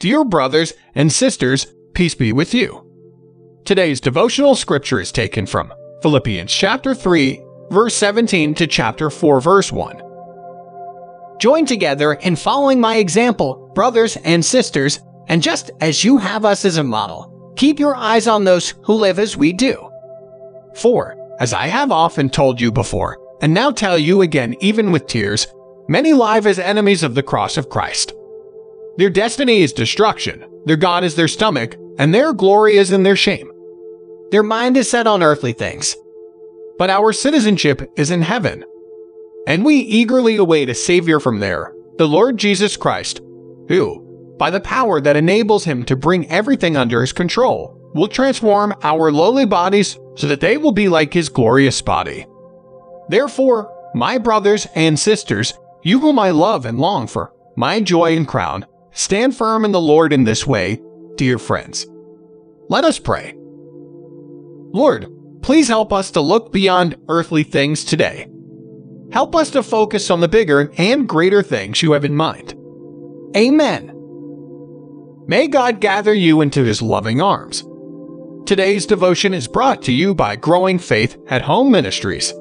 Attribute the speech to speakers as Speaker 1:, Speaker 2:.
Speaker 1: Dear brothers and sisters, peace be with you. Today's devotional scripture is taken from Philippians chapter 3, verse 17 to chapter 4, verse 1.
Speaker 2: Join together in following my example, brothers and sisters, and just as you have us as a model, keep your eyes on those who live as we do.
Speaker 1: For, as I have often told you before, and now tell you again even with tears, many live as enemies of the cross of Christ. Their destiny is destruction, their God is their stomach, and their glory is in their shame.
Speaker 2: Their mind is set on earthly things.
Speaker 1: But our citizenship is in heaven, and we eagerly await a Savior from there, the Lord Jesus Christ, who, by the power that enables him to bring everything under his control, will transform our lowly bodies so that they will be like his glorious body. Therefore, my brothers and sisters, you whom I love and long for, my joy and crown, stand firm in the Lord in this way, dear friends. Let us pray. Lord, please help us to look beyond earthly things today. Help us to focus on the bigger and greater things you have in mind.
Speaker 2: Amen.
Speaker 1: May God gather you into his loving arms. Today's devotion is brought to you by Growing Faith at Home Ministries.